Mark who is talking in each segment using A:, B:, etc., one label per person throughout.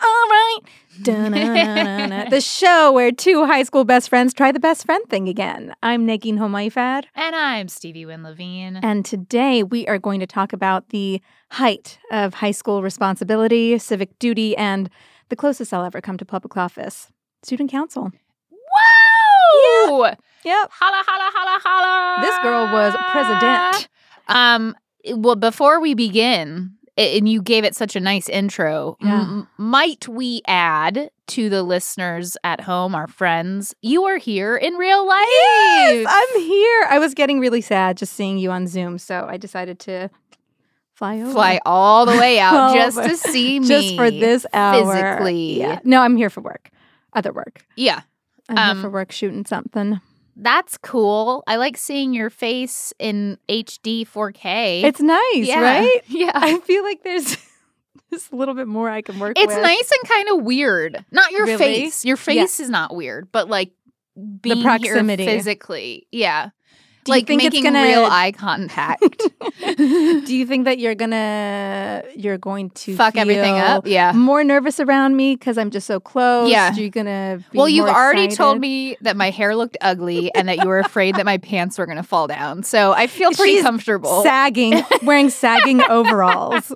A: All right. The show where two high school best friends try the best friend thing again. I'm Neagheen Homaifar,
B: and I'm Stevie Wynne Levine.
A: and today we are going to talk about the height of high school responsibility, civic duty, and the closest I'll ever come to public office student council.
B: Whoa!
A: Yep.
B: Holla, holla, holla, holla.
A: This girl was president.
B: Um. Well, before we begin, and you gave it such a nice intro.
A: Yeah.
B: m- might we add to the listeners at home, our friends, you are here in real life.
A: Yes, I'm here. I was getting really sad just seeing you on Zoom, so I decided to fly over.
B: Fly all the way out just to see me.
A: just for this hour.
B: physically.
A: Yeah. No, I'm here for work. Other work.
B: Yeah.
A: I'm
B: Um,
A: here for work shooting something.
B: That's cool. I like seeing your face in HD 4K.
A: It's nice,
B: Yeah.
A: right?
B: Yeah.
A: I feel like there's just a little bit more I can work
B: It's
A: with.
B: nice and kind of weird. Not your
A: Really?
B: face. Your face is not weird, but like being
A: proximity.
B: here physically. Yeah.
A: Do you
B: like
A: think it's
B: making
A: gonna-
B: real eye contact.
A: Do you think that you're gonna you're going to
B: Fuck everything up. Yeah.
A: More nervous around me because I'm just so close.
B: Yeah.
A: You're gonna. Be
B: Well, you've already told me that my hair looked ugly and that you were afraid that my pants were going to fall down. So I feel pretty
A: She's
B: comfortable.
A: sagging, wearing sagging overalls.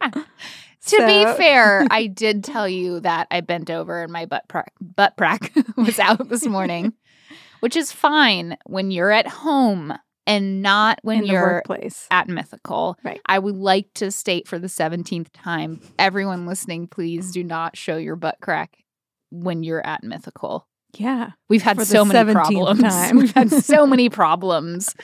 B: To be fair, I did tell you that I bent over and my butt crack, butt crack was out this morning, which is fine when you're at home and not when
A: in
B: you're
A: workplace.
B: at Mythical.
A: Right.
B: I would like to state for the 17th time everyone listening, please do not show your butt crack when you're at Mythical.
A: Yeah.
B: We've had so many problems. We've had so many problems.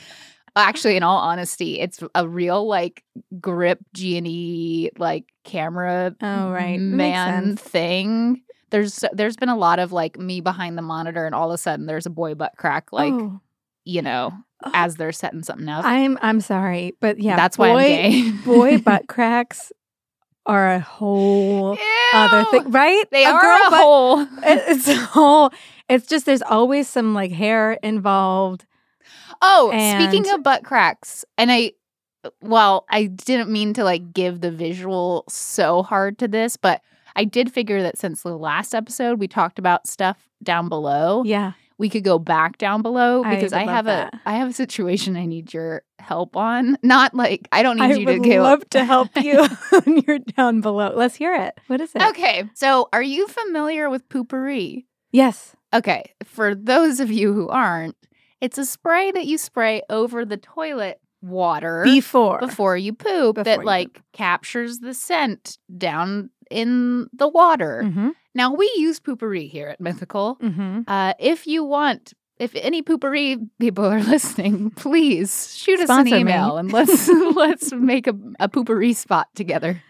B: Actually, in all honesty, it's a real like grip G and E like camera
A: Oh, right.
B: Man thing. There's there's been a lot of like me behind the monitor, and all of a sudden there's a boy butt crack, like
A: Oh.
B: You know,
A: Oh.
B: as they're setting something up.
A: I'm I'm sorry, but yeah,
B: That's why I'm
A: boy,
B: gay.
A: boy butt cracks are a whole other thing, right?
B: They
A: a
B: are a
A: butt-
B: whole.
A: it- It's a whole. It's just there's always some like hair involved.
B: Oh, speaking of butt cracks, and I, well, I didn't mean to like give the visual so hard to this, but I did figure that since the last episode we talked about stuff down below,
A: Yeah,
B: we could go back down below because I,
A: love
B: have
A: that.
B: a I have a situation I need your help on. Not like I don't need
A: I
B: you to
A: would
B: go.
A: love to help you when you're down below. Let's hear it. What is it?
B: Okay, so are you familiar with Poo-Pourri?
A: Yes.
B: Okay, for those of you who aren't, it's a spray that you spray over the toilet water
A: Before.
B: before you poop
A: Before
B: that
A: you
B: like captures the scent down in the water.
A: Mm-hmm.
B: Now we use Poo-Pourri here at Mythical.
A: Mm-hmm.
B: Uh, if you want, if any Poo-Pourri people are listening, please shoot us
A: Sponsor
B: an
A: me.
B: email and let's let's make a, a Poo-Pourri spot together.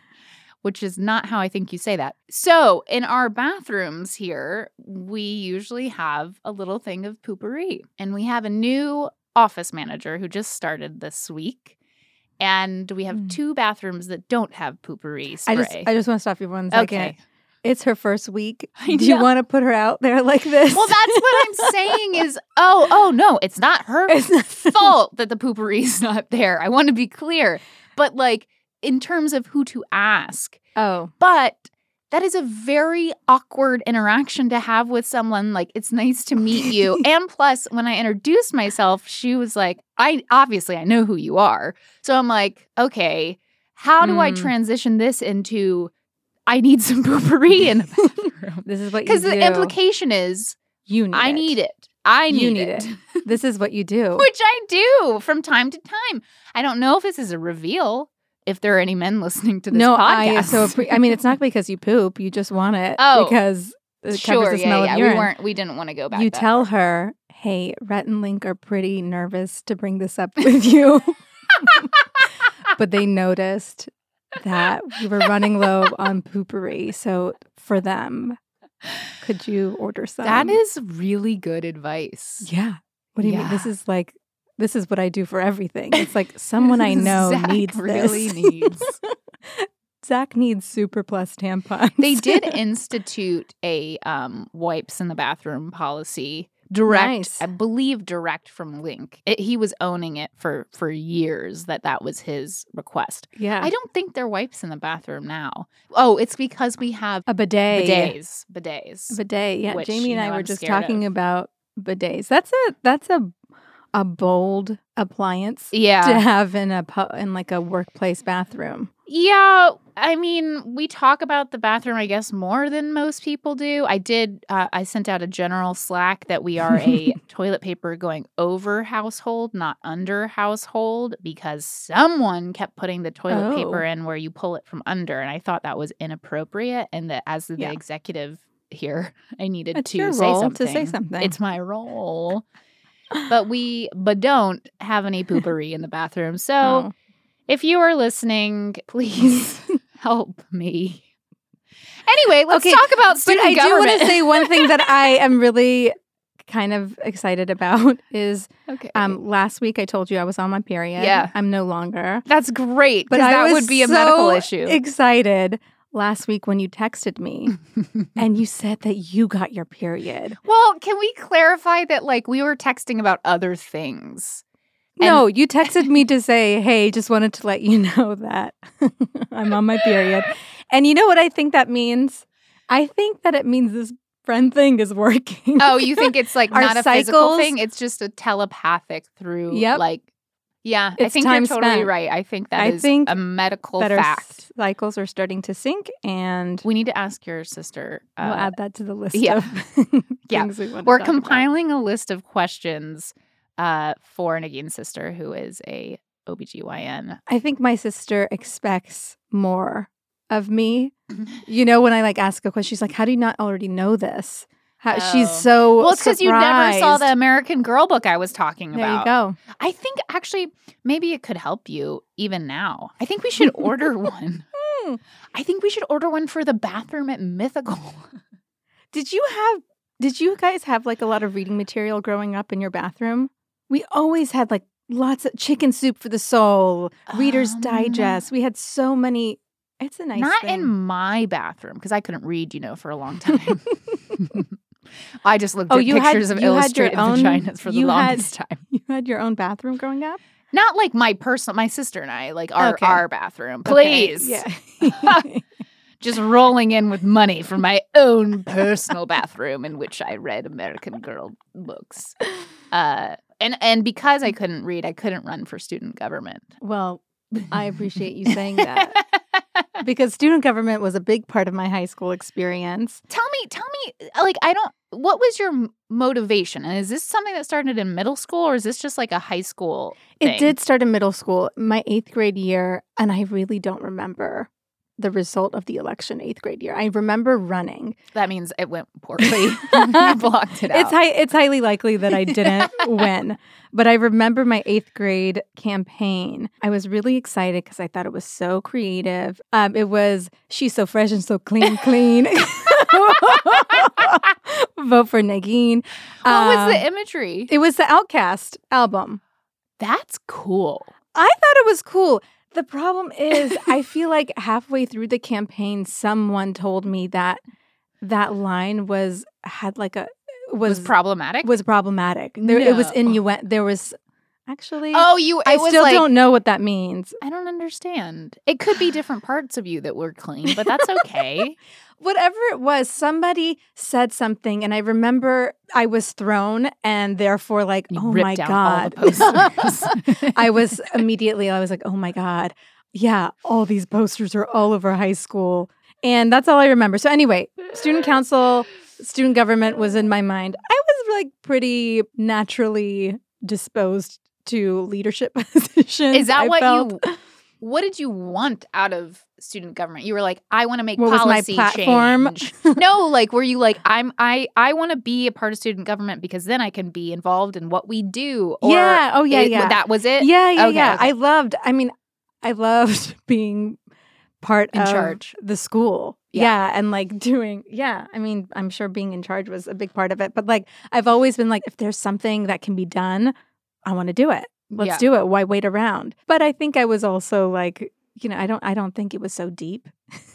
B: Which is not how I think you say that. So, in our bathrooms here, we usually have a little thing of Poo-Pourri. And we have a new office manager who just started this week. And we have
A: Mm.
B: two bathrooms that don't have Poo-Pourri spray.
A: I just I just want to stop you for one second.
B: okay.
A: It's her first week. Do you want to put her out there like this?
B: Well, that's what I'm saying is, oh, oh no, it's not her
A: It's not-
B: fault that the Poo-Pourri is not there. I want to be clear. But like in terms of who to ask.
A: oh,
B: But that is a very awkward interaction to have with someone. Like, it's nice to meet you. and plus, when I introduced myself, she was like, I obviously I know who you are. So I'm like, okay, how do I
A: Mm.
B: transition this into I need some Poo-Pourri in the bathroom?
A: this is what you
B: Because the implication is
A: you need
B: I
A: it.
B: need it. I need,
A: You need
B: it.
A: it. This is what you do.
B: Which I do from time to time. I don't know if this is a reveal. if there are any men listening to this
A: no,
B: podcast.
A: I so appre- I mean, it's not because you poop. You just want it
B: Oh,
A: because it
B: sure, yeah, yeah.
A: urine.
B: We weren't. We didn't want to go back.
A: you tell
B: far.
A: her, "Hey, Rhett and Link are pretty nervous to bring this up with you." but they noticed that we were running low on Poo-Pourri. So for them, could you order some?
B: that is really good advice.
A: Yeah. What do you mean? This is like this is what I do for everything. It's like someone I know
B: Zach
A: needs
B: really
A: this.
B: needs.
A: Zach needs Super Plus tampons.
B: They did institute a um, wipes in the bathroom policy. Direct,
A: Nice.
B: I believe, direct from Link. It, he was owning it for for years. That that was his request.
A: yeah.
B: I don't think there are wipes in the bathroom now. Oh, it's because we have
A: a bidet.
B: bidets. Bidets.
A: Bidet. Yeah.
B: which,
A: Jamie
B: you
A: and I were
B: I'm
A: just talking
B: of.
A: about bidets. That's a that's a a bold appliance
B: yeah.
A: to have in a pu- in like a workplace bathroom.
B: Yeah, I mean, we talk about the bathroom, I guess, more than most people do. I did, uh, I sent out a general Slack that we are a toilet paper going over household, not under household, because someone kept putting the toilet paper
A: Oh.
B: in where you pull it from under. And I thought that was inappropriate. And that as the
A: Yeah.
B: executive here, I needed
A: It's
B: to say
A: role to say something.
B: It's my role. But we, but don't have any Poo-Pourri in the bathroom. So,
A: Oh.
B: if you are listening, please help me. Anyway, let's
A: Okay,
B: talk about
A: But
B: student
A: I do want to say one thing that I am really kind of excited about is
B: okay.
A: um last week I told you I was on my period.
B: Yeah.
A: I'm no longer.
B: that's great,
A: But
B: but that would be a
A: so
B: medical issue.
A: Excited last week when you texted me and you said that you got your period.
B: well, can we clarify that like we were texting about other things?
A: no, you texted me to say, "Hey, just wanted to let you know that I'm on my period." And you know what I think that means? I think that it means this friend thing is working.
B: Oh, you think it's like not a physical thing? It's just a telepathic through
A: Yep.
B: like yeah, I
A: It's
B: think
A: time
B: you're totally
A: spent.
B: right. I think that
A: I
B: is
A: think
B: a medical
A: that
B: fact.
A: cycles are starting to sink, and
B: We need to ask your sister.
A: we'll
B: uh,
A: add that to the list
B: yeah.
A: of
B: Yeah.
A: We
B: We're
A: talk about.
B: compiling a list of questions uh, for Neagheen's sister, who is a OBGYN.
A: I think my sister expects more of me. You know, when I like ask a question, she's like, "How do you not already know this?" How, She's
B: Oh.
A: so
B: Well, it's because you never saw the. American Girl book I was talking about.
A: There you go.
B: I think actually maybe it could help you even now. I think we should order one.
A: Hmm.
B: I think we should order one for the bathroom at Mythical.
A: Did you have? Did you guys have like a lot of reading material growing up in your bathroom? We always had like lots of chicken soup for the soul, Reader's
B: Um,
A: Digest. We had so many. It's a nice.
B: Not
A: thing.
B: in my bathroom because I couldn't read, you know, for a long time. I just looked
A: Oh,
B: at
A: you had-
B: pictures of
A: you had
B: illustrated
A: own-
B: vaginas for the
A: you had-
B: longest time.
A: You had your own bathroom growing up.
B: Not like my personal, my sister and I, like our
A: Okay.
B: our bathroom.
A: Okay,
B: Please,
A: Yeah.
B: just rolling in with money for my own personal bathroom in which I read American Girl books. Uh, and and because I couldn't read, I couldn't run for student government.
A: well, I appreciate you saying that. because student government was a big part of my high school experience.
B: tell me, tell me, uh, like I don't. What was your motivation? And is this something that started in middle school, or is this just like a high school?
A: It did start in middle school, my eighth grade year, and I really don't remember the result of the election eighth grade year. I remember running.
B: That means it went poorly. you blocked it out.
A: It's high, it's highly likely that I didn't win, but I remember my eighth grade campaign. I was really excited because I thought it was so creative. Um, it was she's so fresh and so clean, clean. Vote for Neagheen.
B: what was
A: Um,
B: the imagery?
A: It was the OutKast album.
B: That's cool.
A: I thought it was cool. The problem is, I feel like halfway through the campaign, someone told me that that line was had like a
B: Was
A: was
B: problematic.
A: was problematic. There, it was
B: No.
A: innuendo. There was actually.
B: oh, you.
A: I still
B: like,
A: don't know what that means.
B: I don't understand. It could be different parts of you that were clean, but that's okay.
A: Whatever it was, somebody said something, and I remember I was thrown, and therefore, like,
B: You
A: oh my god. I was immediately, I was like, oh my God. Yeah, all these posters are all over high school. And that's all I remember. So, anyway, student council, student government was in my mind. I was like pretty naturally disposed to leadership positions.
B: Is that
A: I
B: what
A: felt.
B: you what did you want out of student government? You were like, I want to make
A: What was my
B: policy
A: platform?
B: change. no, like were you like, I'm I I want to be a part of student government because then I can be involved in what we do. Or
A: yeah. Oh yeah.
B: it-
A: yeah.
B: That was it.
A: yeah. Yeah.
B: Okay,
A: yeah.
B: okay.
A: I loved. I mean, I loved being part
B: In
A: of
B: charge.
A: the school.
B: Yeah.
A: Yeah. and like doing. Yeah. I mean, I'm sure being in charge was a big part of it. But like, I've always been like, if there's something that can be done, I want to do it. Let's
B: Yeah.
A: do it. Why wait around? But I think I was also like, you know, I don't. I don't think it was so deep.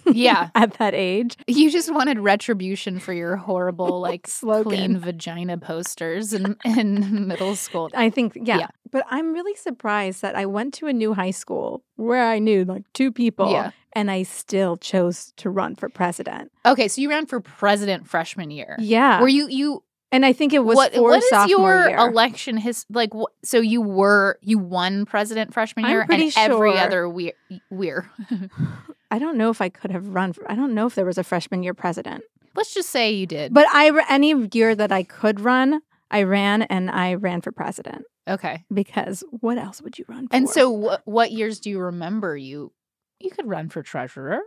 B: Yeah.
A: at that age.
B: You just wanted retribution for your horrible, like clean vagina posters in, in middle school.
A: I think, yeah.
B: Yeah.
A: But I'm really surprised that I went to a new high school where I knew like two people
B: Yeah.
A: and I still chose to run for president.
B: Okay, so you ran for president freshman year.
A: Yeah.
B: Were you you
A: and I think it was
B: what
A: for
B: what is your
A: year.
B: election his like wh- so you were you won president freshman year and every
A: sure.
B: other weir weir.
A: I don't know if I could have run. For, I don't know if there was a freshman year president.
B: Let's just say you did.
A: But I any year that I could run, I ran and I ran for president
B: okay.
A: because what else would you run for?
B: And so wh- what years do you remember you you could run for treasurer?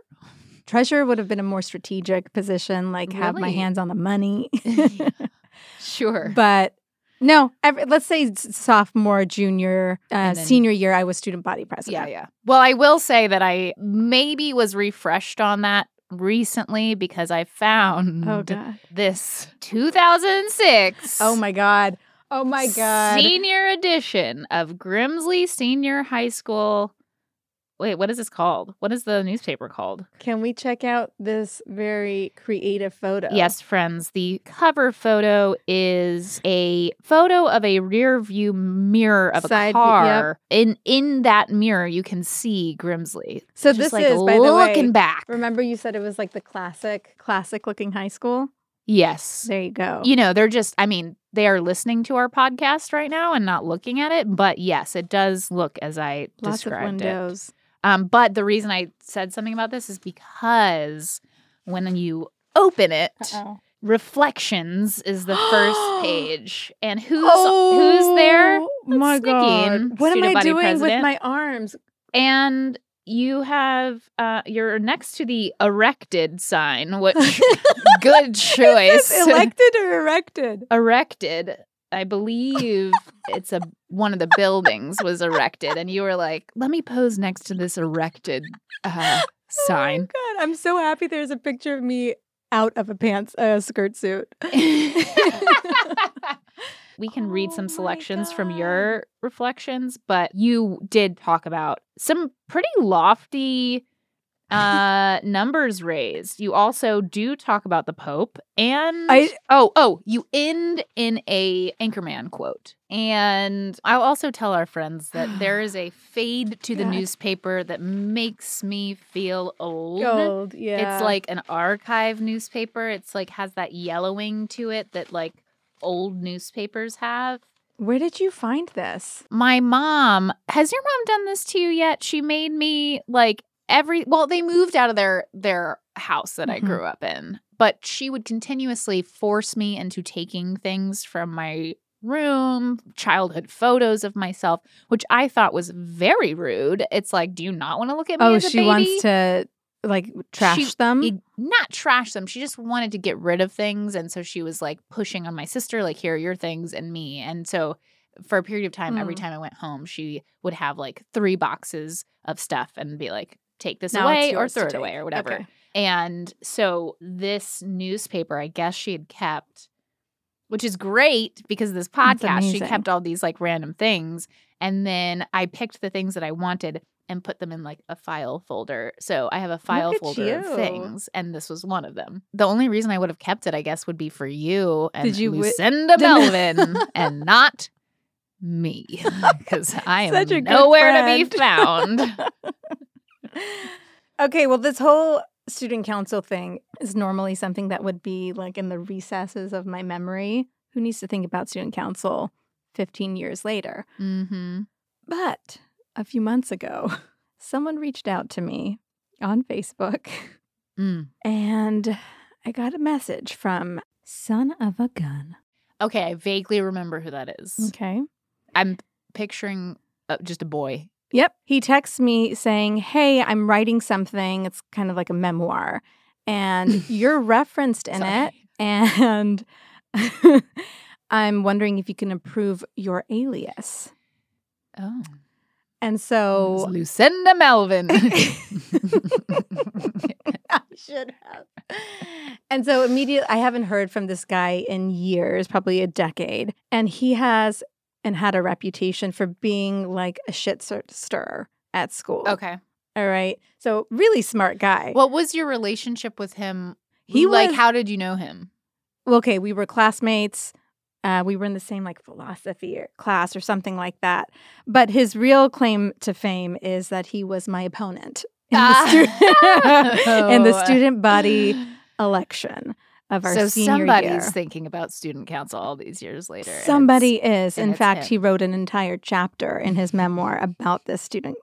A: treasurer would have been a more strategic position, like have my hands on the money.
B: Sure.
A: But no, every, let's say sophomore, junior, uh,
B: then-
A: senior year, I was student body president.
B: Yeah, yeah. Well, I will say that I maybe was refreshed on that recently because I found
A: Oh god.
B: this 2006
A: Oh my god. Oh my god.
B: senior edition of Grimsley Senior High School. Wait, what is this called? What is the newspaper called?
A: Can we check out this very creative photo?
B: Yes, friends. The cover photo is a photo of a rear view mirror of a
A: Side view-
B: car. In in that mirror, you can see Grimsley.
A: So
B: Just
A: this
B: like
A: is, by the
B: looking
A: way,
B: back.
A: Remember you said it was like the classic, classic looking high school?
B: Yes.
A: There you go.
B: You know, they're just, I mean, they are listening to our podcast right now and not looking at it. But yes, it does look as I
A: Lots of
B: described it. Um, but the reason I said something about this is because when you open it,
A: Uh-oh.
B: reflections is the first page. And who's who's there?
A: Oh my god. What am I doing with my arms?
B: And you have uh you're next to the erected sign, which good choice.
A: Elected or erected?
B: erected. I believe it's a one of the buildings was erected, and you were like, "Let me pose next to this erected uh, sign."
A: Oh my god, I'm so happy there's a picture of me out of a pants uh, skirt suit.
B: we can read
A: Oh
B: some
A: my
B: selections from your reflections, but you did talk about some pretty lofty uh numbers raised. You also do talk about the Pope and
A: I-
B: oh oh you end in a Anchorman quote. And I'll also tell our friends that there is a fade to the
A: God.
B: newspaper that makes me feel old.
A: Gold, yeah.
B: It's like an archive newspaper. It's like has that yellowing to it that like old newspapers have.
A: Where did you find this?
B: My mom, has your mom done this to you yet? She made me like every well, they moved out of their their house that I
A: Mhm.
B: grew up in, but she would continuously force me into taking things from my room, childhood photos of myself, which I thought was very rude. It's like, do you not want to look at me
A: Oh,
B: as a
A: she
B: baby?
A: wants to like trash
B: She-
A: them.
B: it- not trash them. She just wanted to get rid of things. And so she was like pushing on my sister, like, here are your things and me. And so for a period of time, every
A: Mm.
B: time I went home, she would have like three boxes of stuff and be like, take this
A: Now
B: away or throw it away or whatever.
A: Okay.
B: And so this newspaper, I guess she had kept, which is great because this podcast, she kept all these like random things. And then I picked the things that I wanted and put them in like a file folder. So I have a file folder of things, and this was one of them. The only reason I would have kept it, I guess, would be for you and
A: Did you
B: Lucinda
A: Did-
B: Melvin and not me because I am
A: Such a good
B: nowhere to be found.
A: okay, well, this whole student council thing is normally something that would be like in the recesses of my memory. Who needs to think about student council 15 years later?
B: mm-hmm.
A: But a few months ago, someone reached out to me on Facebook
B: Mm.
A: and I got a message from Son of a Gun.
B: Okay, I vaguely remember who that is.
A: Okay.
B: I'm picturing uh, just a boy
A: Yep. He texts me saying, Hey, I'm writing something. It's kind of like a memoir. And you're referenced in it. And I'm wondering if you can approve your alias.
B: Oh.
A: And so
B: It's Lucinda Melvin.
A: I should have. And so immediately, I haven't heard from this guy in years, probably a decade. And he has and had a reputation for being like a shit stir- stirrer at school.
B: okay.
A: All right. So, really smart guy.
B: What was your relationship with him?
A: He
B: like,
A: was-
B: how did you know him?
A: okay, we were classmates. Uh, we were in the same like philosophy or class or something like that. But his real claim to fame is that he was my opponent in,
B: Ah.
A: the, stu- in the student body election of our
B: so
A: senior
B: somebody's
A: year.
B: thinking about student council all these years later.
A: Somebody is. In fact,
B: him.
A: he wrote an entire chapter in his memoir about this student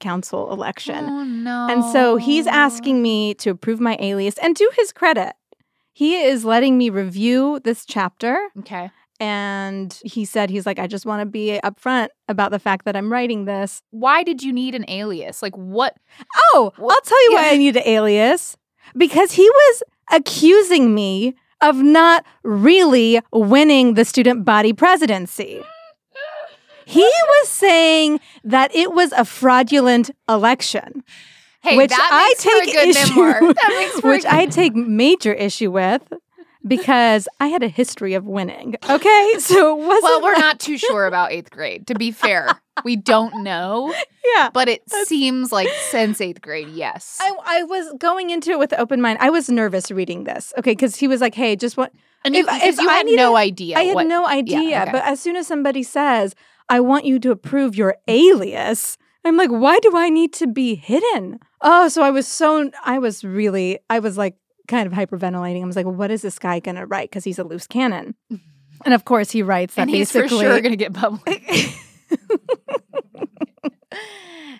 A: council election.
B: Oh no!
A: And so he's asking me to approve my alias. And to his credit, he is letting me review this chapter.
B: Okay.
A: And he said, he's like, I just want to be upfront about the fact that I'm writing this.
B: Why did you need an alias? Like what?
A: Oh,
B: Wha-
A: I'll tell you why. I need an alias. Because he was accusing me of not really winning the student body presidency. He was saying that it was a fraudulent election,
B: Hey,
A: which
B: that
A: I
B: makes for a
A: take
B: good
A: issue,
B: memoir. That makes
A: which I take major issue with because I had a history of winning. Okay, so it wasn't.
B: Well, we're
A: like-
B: not too sure about eighth grade. To be fair, we don't know,
A: Yeah,
B: but it seems like since eighth grade, yes.
A: I, I was going into it with an open mind. I was nervous reading this. Okay, because he was like, "Hey, just what."
B: and you,
A: if I- if
B: you
A: I
B: had
A: needed-
B: no idea.
A: I had
B: what,
A: no idea.
B: okay.
A: But as soon as somebody says, "I want you to approve your alias," I'm like, "Why do I need to be hidden?" Oh, so I was so I was really I was like kind of hyperventilating. I was like, "What is this guy gonna write?" Because he's a loose cannon. Mm-hmm. And of course, he writes that
B: and he's for sure going to get public.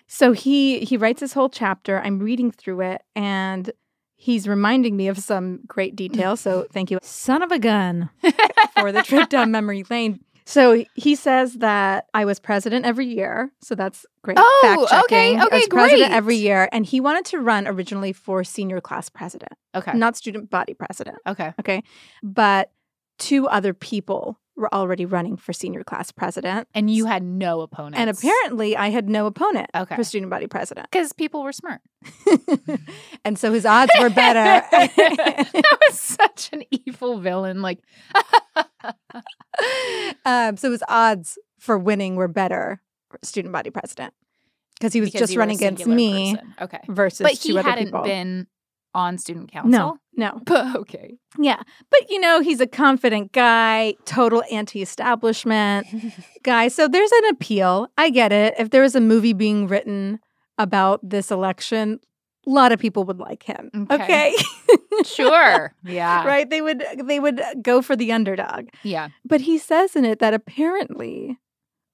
A: so he he writes this whole chapter. I'm reading through it and he's reminding me of some great detail. So thank you. Son of a gun for the trip down memory lane. So he says that I was president every year. So that's great.
B: Oh,
A: fact
B: okay.
A: I
B: okay,
A: was president
B: great.
A: every year. And he wanted to run originally for senior class president,
B: Okay.
A: not student body president.
B: Okay.
A: Okay. But two other people already running for senior class president.
B: And you had no opponent.
A: And apparently, I had no opponent
B: Okay.
A: for student body president.
B: because people were smart.
A: and so his odds were better.
B: that was such an evil villain. Like,
A: um, so his odds for winning were better for student body president because he was
B: because
A: just
B: you were a
A: running against me
B: person. Okay.
A: versus
B: But
A: two
B: he hadn't
A: people.
B: been on student council.
A: no, no,
B: But okay.
A: yeah, but you know he's a confident guy, total anti-establishment guy. So there's an appeal. I get it. If there was a movie being written about this election, a lot of people would like him.
B: Okay.
A: Okay,
B: Sure. Yeah.
A: right? They would they would go for the underdog.
B: Yeah.
A: But he says in it that apparently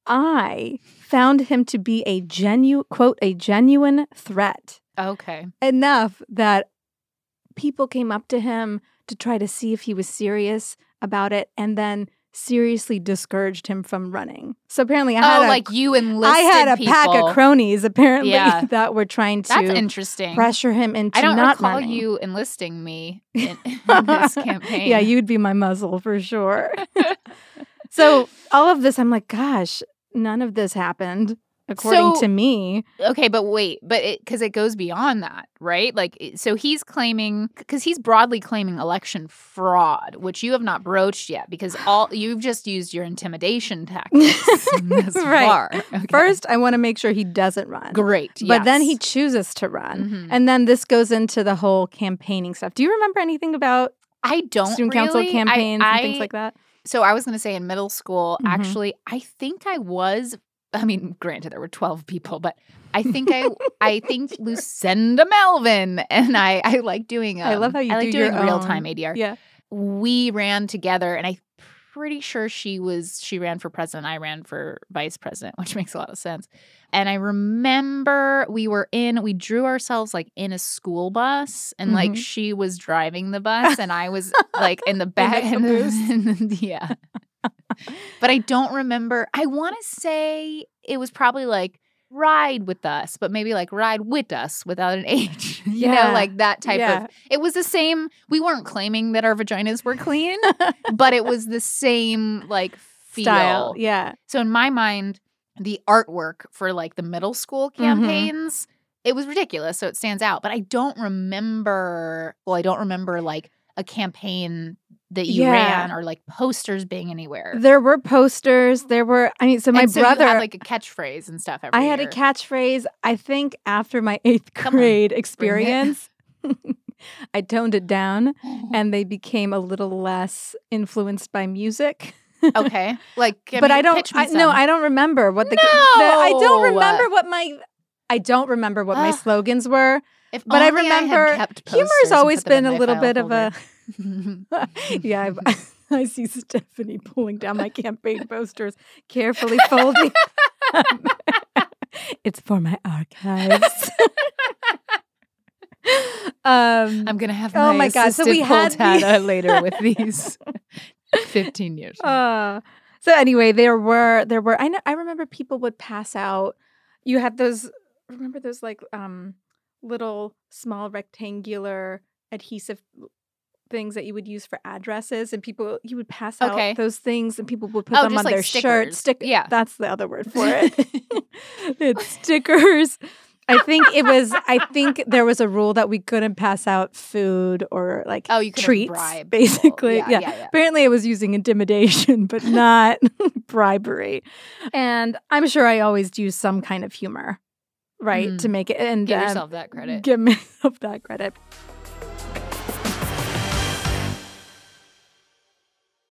A: I found him to be a genuine quote a genuine threat
B: Okay.
A: enough that people came up to him to try to see if he was serious about it and then seriously discouraged him from running. So apparently I had
B: oh,
A: a,
B: like you enlisted
A: I had a
B: people.
A: pack of cronies apparently
B: Yeah.
A: that were trying to
B: That's interesting.
A: pressure him into
B: I don't
A: not
B: recall
A: running.
B: you enlisting me in, in this campaign.
A: Yeah, you'd be my muzzle for sure. so all of this, I'm like, gosh, none of this happened according
B: So-
A: to me.
B: Okay, but wait, but it because it goes beyond that, right? Like, so he's claiming because he's broadly claiming election fraud, which you have not broached yet because all you've just used your intimidation tactics
A: Right.
B: far. Okay.
A: First, I want to make sure he doesn't run.
B: great,
A: But then he chooses to run.
B: Mhm.
A: And then this goes into the whole campaigning stuff. Do you remember anything about
B: I don't
A: student
B: really.
A: council campaigns
B: I,
A: and things like that?
B: So I was going to say in middle school,
A: Mhm.
B: actually, I think I was. I mean, granted, there were twelve people, but I think I, I think Lucinda Melvin and I, I like doing. Um,
A: I love how you
B: I like
A: do
B: doing real time ADR.
A: Yeah.
B: we ran together, and I'm pretty sure she was. She ran for president. I ran for vice president, which makes a lot of sense. And I remember we were in. We drew ourselves like in a school bus, and like
A: Mhm.
B: she was driving the bus, and I was like in the back.
A: the
B: and
A: caboose.
B: and- yeah. But I don't remember. I want to say it was probably like ride with us, but maybe like ride with us without an H. you know, like that type
A: Yeah.
B: of. It was the same. We weren't claiming that our vaginas were clean, but it was the same like feel.
A: Style. Yeah.
B: So in my mind, the artwork for like the middle school
A: Mm-hmm.
B: campaigns, it was ridiculous. So it stands out. But I don't remember. Well, I don't remember like a campaign that you
A: Yeah.
B: ran or like posters being anywhere.
A: There were posters. There were, I mean, so my
B: so
A: brother,
B: you had like a catchphrase and stuff.
A: I had a catchphrase. I think after my eighth
B: Come on,
A: grade experience, I toned it down
B: Oh.
A: and they became a little less influenced by music.
B: okay, like
A: but
B: me-
A: I don't. I, no. I don't remember what the, the. I don't remember what my. I don't remember what my slogans were.
B: If
A: but I remember
B: kept
A: Humor's always
B: put them in
A: been a little bit of a.
B: folder.
A: yeah, I've, I see Stephanie pulling down my campaign posters, carefully folding. it's for my archives. um,
B: I'm gonna have
A: Oh
B: my,
A: my God, so
B: assistant
A: we
B: pull
A: had the-
B: data later with these 15 years.
A: Uh, so anyway, there were there were I know I remember people would pass out. You had those remember those like um little small rectangular adhesive things that you would use for addresses and people you would pass out
B: Okay.
A: those things and people would put
B: Oh,
A: them on
B: like
A: their
B: stickers.
A: shirts. Stick
B: Yeah.
A: that's the other word for it. it's stickers. I think it was I think there was a rule that we couldn't pass out food or like
B: oh, you could
A: treats
B: bribe
A: basically.
B: Yeah,
A: yeah.
B: yeah, yeah.
A: Apparently, it was using intimidation, but not bribery. And I'm sure I always use some kind of humor, right,
B: Mm.
A: to make it and
B: Give
A: um,
B: yourself that credit.
A: give myself that credit.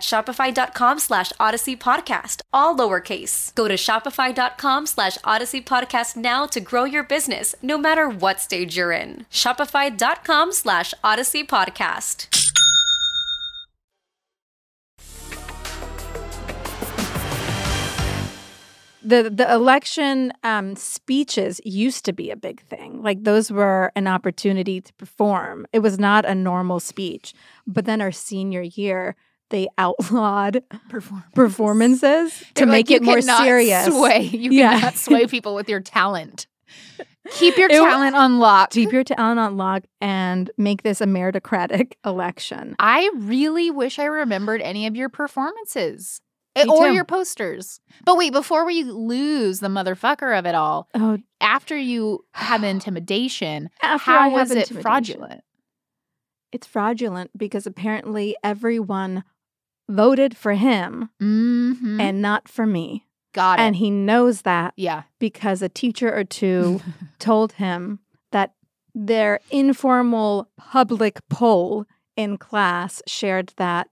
C: shopify.com slash odyssey podcast, all lowercase. Go to shopify.com slash odyssey podcast now to grow your business, no matter what stage you're in. Shopify.com slash odyssey podcast.
A: The the election um, speeches used to be a big thing. Like those were an opportunity to perform. It was not a normal speech. But then our senior year, they outlawed
B: Perform.
A: performances to
B: like,
A: make it more serious.
B: Sway. You
A: Yeah.
B: cannot sway people with your talent. Keep your
A: It
B: talent unlocked.
A: Keep your talent unlocked and make this a meritocratic election.
B: I really wish I remembered any of your performances Eh,
A: Me
B: or
A: too.
B: your posters. But wait, before we lose the motherfucker of it all,
A: Oh,
B: after you had the intimidation,
A: after
B: how
A: have
B: was it fraudulent?
A: It's fraudulent because apparently everyone voted for him
B: Mm-hmm.
A: and not for me.
B: Got it.
A: And he knows that
B: yeah.
A: because a teacher or two told him that their informal public poll in class shared that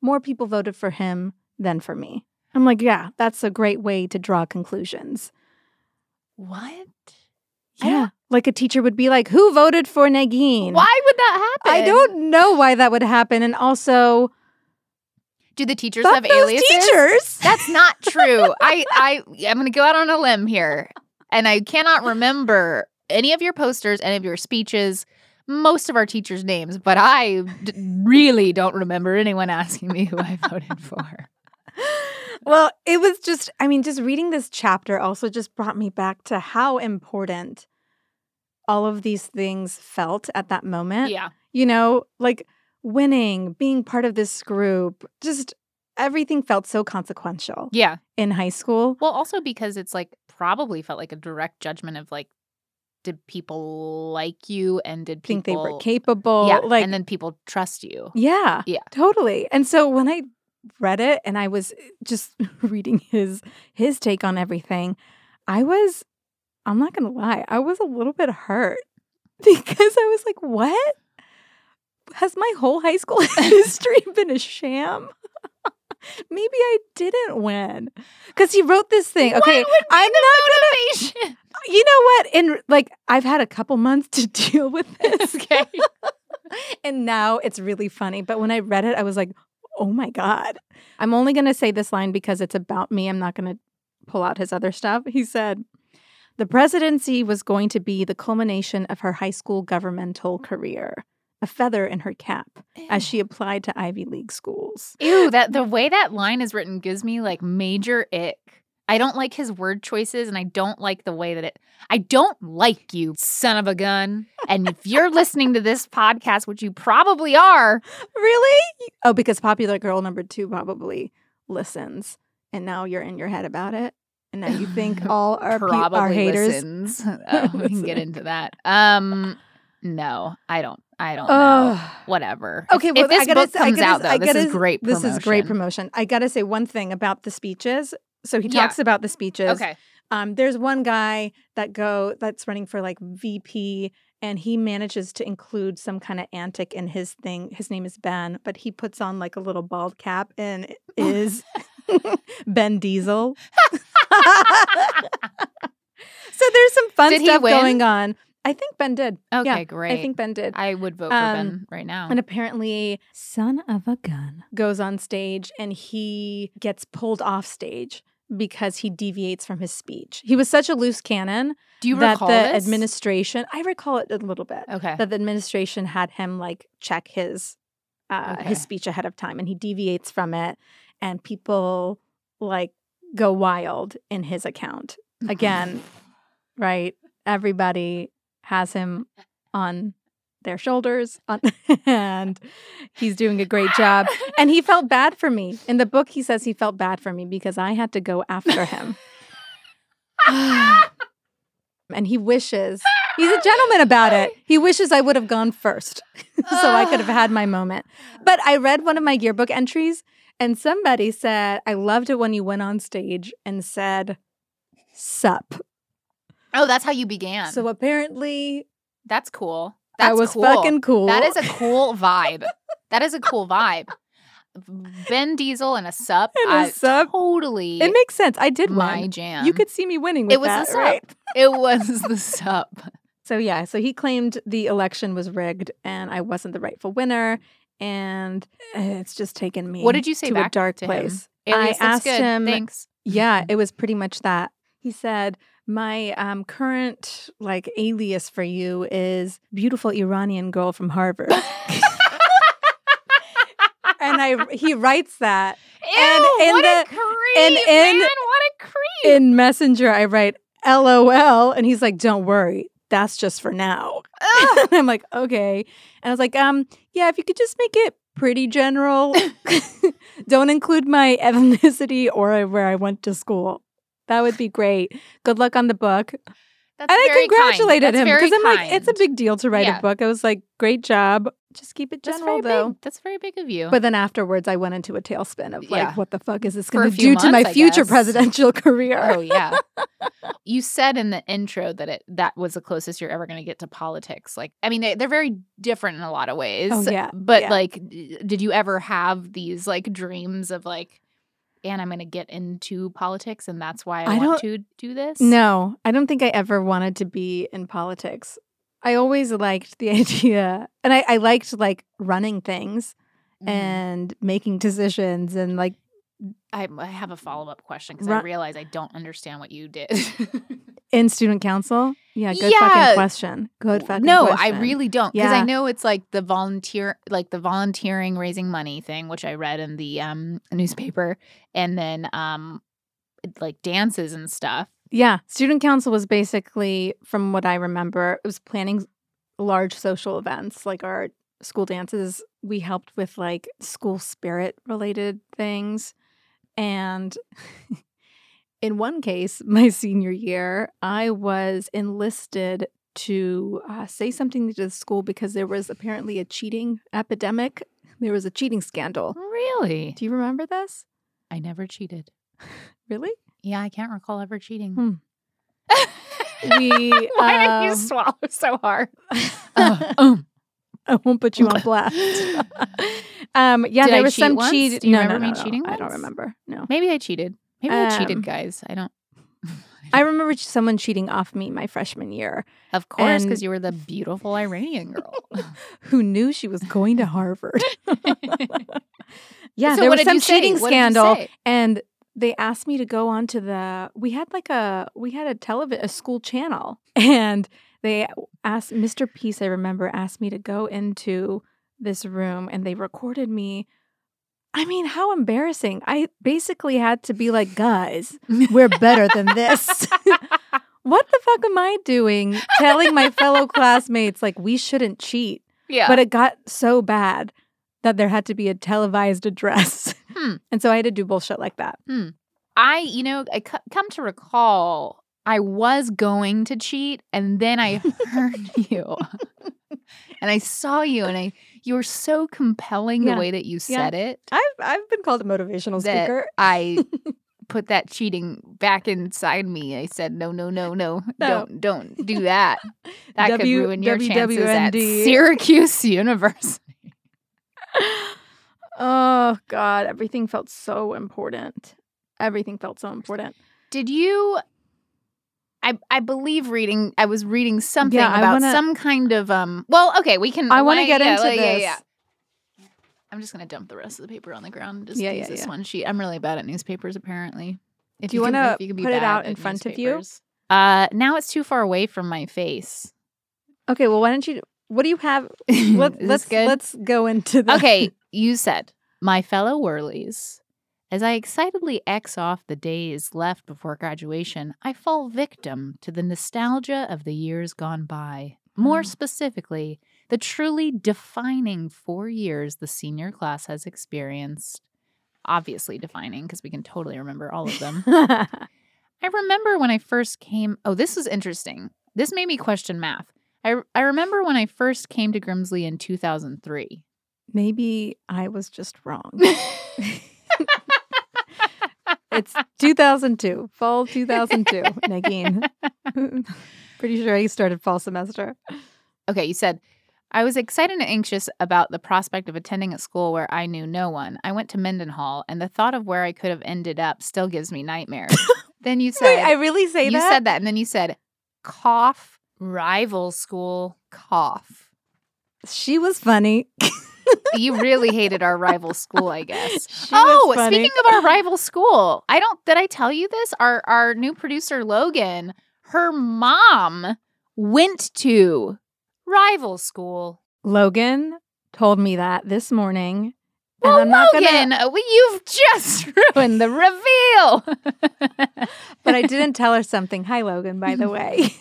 A: more people voted for him than for me. I'm like, yeah, that's a great way to draw conclusions.
B: What?
A: Yeah. Like a teacher would be like, who voted for Neagheen?
B: Why would that happen?
A: I don't know why that would happen. And also,
B: Do the teachers
A: fuck
B: have aliases?
A: teachers.
B: That's not true. I, I, I'm going to go out on a limb here, and I cannot remember any of your posters, any of your speeches, most of our teachers' names, but I d- really don't remember anyone asking me who I voted for.
A: well, it was just, I mean, just reading this chapter also just brought me back to how important all of these things felt at that moment.
B: Yeah.
A: You know, like winning, being part of this group, just everything felt so consequential
B: Yeah.
A: in high school.
B: Well, also because it's like probably felt like a direct judgment of like, did people like you and did people
A: Think they were capable.
B: Yeah,
A: like
B: and then people trust you.
A: Yeah.
B: Yeah.
A: Totally. And so when I read it and I was eh, just reading his his take on everything, I was I'm not going to lie, I was a little bit hurt because I was like, "What? Has my whole high school history been a sham?" Maybe I didn't win. Cuz he wrote this thing. Okay, I'm not
B: motivation?
A: you know what? In like I've had a couple months to deal with this.
B: Okay.
A: and now it's really funny. But when I read it, I was like, oh my God. I'm only going to say this line because it's about me. I'm not going to pull out his other stuff. He said, the presidency was going to be the culmination of her high school governmental career, a feather in her cap as she applied to Ivy League schools.
B: Ew, that the way that line is written gives me like major ick. I don't like his word choices and I don't like the way that it I don't like you, son of a gun. And if you're listening to this podcast, which you probably are,
A: Really? Oh, because Popular Girl number two probably listens. And now you're in your head about it. And now you think all our, pe- our haters.
B: listens. Oh, we can get into that. Um no, I don't. I don't know. Whatever.
A: Okay,
B: if,
A: well,
B: if this
A: gotta,
B: book comes
A: gotta
B: out though,
A: I
B: this
A: gotta
B: is great
A: This
B: promotion.
A: is great promotion. I got to say one thing about the speeches. So he
B: Yeah.
A: talks about the speeches.
B: Okay.
A: Um, there's one guy that go that's running for like VP, and he manages to include some kind of antic in his thing. His name is Ben, but he puts on like a little bald cap and is Ben Diesel. so there's some fun
B: Did
A: stuff going on. I think Ben did.
B: Okay,
A: Yeah,
B: great.
A: I think Ben did.
B: I would vote for
A: Um,
B: Ben right now.
A: And apparently, son of a gun goes on stage and he gets pulled off stage because he deviates from his speech. He was such a loose cannon
B: Do you
A: that
B: recall
A: the
B: this?
A: administration, I recall it a little bit,
B: Okay.
A: that the administration had him like check his uh,
B: Okay.
A: his speech ahead of time and he deviates from it and people like go wild in his account. Again, right? Everybody has him on their shoulders on, and he's doing a great job. And he felt bad for me. In the book, he says he felt bad for me because I had to go after him. and he wishes, he's a gentleman about it. He wishes I would have gone first so I could have had my moment. But I read one of my yearbook entries and somebody said, I loved it when you went on stage and said, sup.
B: Oh, that's how you began.
A: So apparently,
B: that's cool. That's
A: I was
B: cool.
A: fucking cool.
B: That is a cool vibe. that is a cool vibe. Ben Diesel and a sup.
A: And a
B: I
A: sup.
B: Totally.
A: It makes sense. I did
B: my
A: win.
B: jam.
A: You could see me winning with
B: It was
A: that,
B: the sup.
A: right?
B: It was the sup.
A: So yeah, so he claimed the election was rigged and I wasn't the rightful winner, and eh, it's just taken me.
B: What did you say
A: to
B: back
A: a dark
B: to
A: place?
B: Alias,
A: I asked
B: good.
A: him-
B: Thanks.
A: Yeah, it was pretty much that. He said, "My um, current like alias for you is beautiful Iranian girl from Harvard." and I he writes that
B: Ew,
A: in
B: what a
A: the-
B: creep,
A: and in-
B: man! What a creep!
A: in Messenger. I write LOL, and he's like, "Don't worry, that's just for now." And I'm like, "Okay," and I was like, "Um, yeah, if you could just make it pretty general, don't include my ethnicity or where I went to school." That would be great. Good luck on the book.
B: That's
A: and I congratulated
B: That's
A: him because I'm like, it's a big deal to write
B: Yeah.
A: a book. I was like, great job. Just keep it
B: That's
A: general
B: very
A: though.
B: big. That's very big of you.
A: But then afterwards, I went into a tailspin of like,
B: Yeah.
A: what the fuck is this going to do to my
B: I
A: future
B: guess.
A: presidential career?
B: oh yeah. you said in the intro that it that was the closest you're ever going to get to politics. Like, I mean, they, they're very different in a lot of ways.
A: Oh, yeah.
B: But
A: Yeah.
B: like, did you ever have these like dreams of like, and I'm going to get into politics, and that's why I,
A: I
B: want to do this?
A: No, I don't think I ever wanted to be in politics. I always liked the idea, and I, I liked like running things
B: Mhm.
A: and making decisions and like
B: I, I have a follow up question because I realize I don't understand what you did.
A: in student council. Yeah, good
B: Yeah.
A: fucking question. Good fucking question.
B: no,
A: question.
B: I really don't because I know it's like the volunteer, like the volunteering, raising money thing, which I read in the um newspaper, and then um like dances and stuff.
A: Yeah, student council was basically, from what I remember, it was planning large social events like our school dances. We helped with like school spirit related things. And in one case, my senior year, I was enlisted to uh, say something to the school because there was apparently a cheating epidemic. There was a cheating scandal.
B: Really?
A: Do you remember this?
B: I never cheated.
A: Really?
B: Yeah, I can't recall ever cheating.
A: Hmm. We,
B: Why did you
A: um,
B: swallow so hard? Uh, um.
A: I won't put you on blast. um, yeah,
B: Did
A: there
B: I
A: was some
B: once?
A: cheat.
B: Do you
A: no,
B: remember
A: no,
B: me
A: no, no.
B: cheating
A: I don't remember. No,
B: Maybe I cheated. Maybe I
A: Um,
B: cheated, guys. I don't.
A: I remember someone cheating off me my freshman year.
B: Of course, because you were the beautiful Iranian girl.
A: Who knew she was going to Harvard? yeah,
B: So
A: there was some
B: say?
A: cheating
B: you
A: scandal, and they asked me to go on to the. We had like a we had a television a school channel, and they asked Mr. Peace. I remember asked me to go into this room, and they recorded me. I mean, how embarrassing! I basically had to be like, guys, we're better than this. what the fuck am I doing telling my fellow classmates like we shouldn't cheat?
B: yeah.
A: But it got so bad that there had to be a televised address.
B: Hmm.
A: And so I had to do bullshit like that.
B: I, you know, I come to recall, I was going to cheat, and then I heard you, and I saw you, and I, you were so compelling
A: Yeah.
B: the way that you
A: Yeah.
B: said it
A: I've I've been called a motivational
B: speaker. I put that cheating back inside me. I said, no, no, no, no,
A: No.
B: don't, don't do that. That could
A: W-
B: ruin your chances at Syracuse University.
A: oh god, everything felt so important. Everything felt so important.
B: Did you? I I believe reading. I was reading something
A: Yeah,
B: about
A: wanna-
B: some kind of um. Well, okay, we can.
A: I wanna get
B: yeah,
A: into
B: like,
A: this.
B: yeah. I'm just gonna dump the rest of the paper on the ground. and Just
A: Yeah,
B: use
A: yeah,
B: this
A: yeah.
B: one sheet. I'm really bad at newspapers, apparently. If
A: Do you
B: can-
A: wanna
B: if can be
A: put it out in front of you?
B: Uh, now it's too far away from my face.
A: Okay, well why don't you what do you have? Let,
B: this
A: let's let's go into the
B: okay, you said, my fellow Whirlies, as I excitedly X off the days left before graduation, I fall victim to the nostalgia of the years gone by. More
A: Oh.
B: specifically, the truly defining four years the senior class has experienced. Obviously defining, because we can totally remember all of them. I remember when I first came. Oh, this is interesting. This made me question math. I, I remember when I first came to Grimsley in 2003.
A: Maybe I was just wrong. It's 2002, fall 2002, Neagheen. Pretty sure I started fall semester.
B: Okay, you said, I was excited and anxious about the prospect of attending a school where I knew no one. I went to Mendenhall, and the thought of where I could have ended up still gives me nightmares. then you said,
A: Wait, I really say
B: you
A: that?
B: said that, and then you said, cough, rival school, cough.
A: She was funny.
B: You really hated our rival school, I guess.
A: She
B: oh, speaking of our rival school, I don't did I tell you this? Our our new producer Logan, her mom went to rival school.
A: Logan told me that this morning. And
B: Well,
A: I'm not
B: Logan,
A: gonna
B: uh, you've just ruined the reveal.
A: but I didn't tell her something. Hi Logan, by the way.